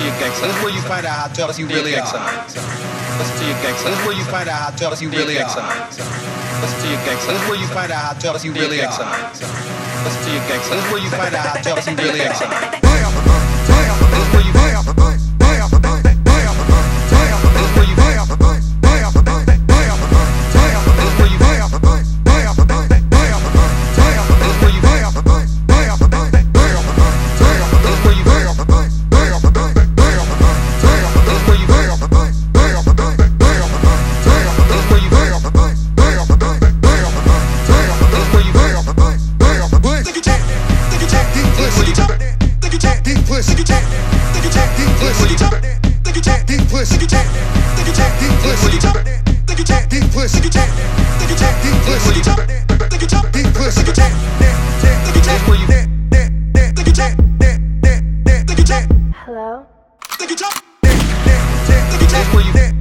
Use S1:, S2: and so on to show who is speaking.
S1: to your gangster.
S2: This is where you find out how tough you really are.
S1: Listen to your gangster.
S2: This is where you find out how tough you really are.
S1: Listen to your gangster.
S2: This is where you find out how tough you really are.
S1: Listen to your gangster.
S2: This is where you find out how tough you really are.
S3: Check, deep think you check, think you check, deep pussy, think you check, think you check, deep pussy, think you check, think you check, deep pussy, think you check, think you check, deep pussy, think you check, think you check, deep pussy, think you check, think you check, deep pussy, think you check, think you check,
S2: where you-
S3: think you check, think you check,
S4: Hello?
S3: think you check, think you check,
S2: This where you-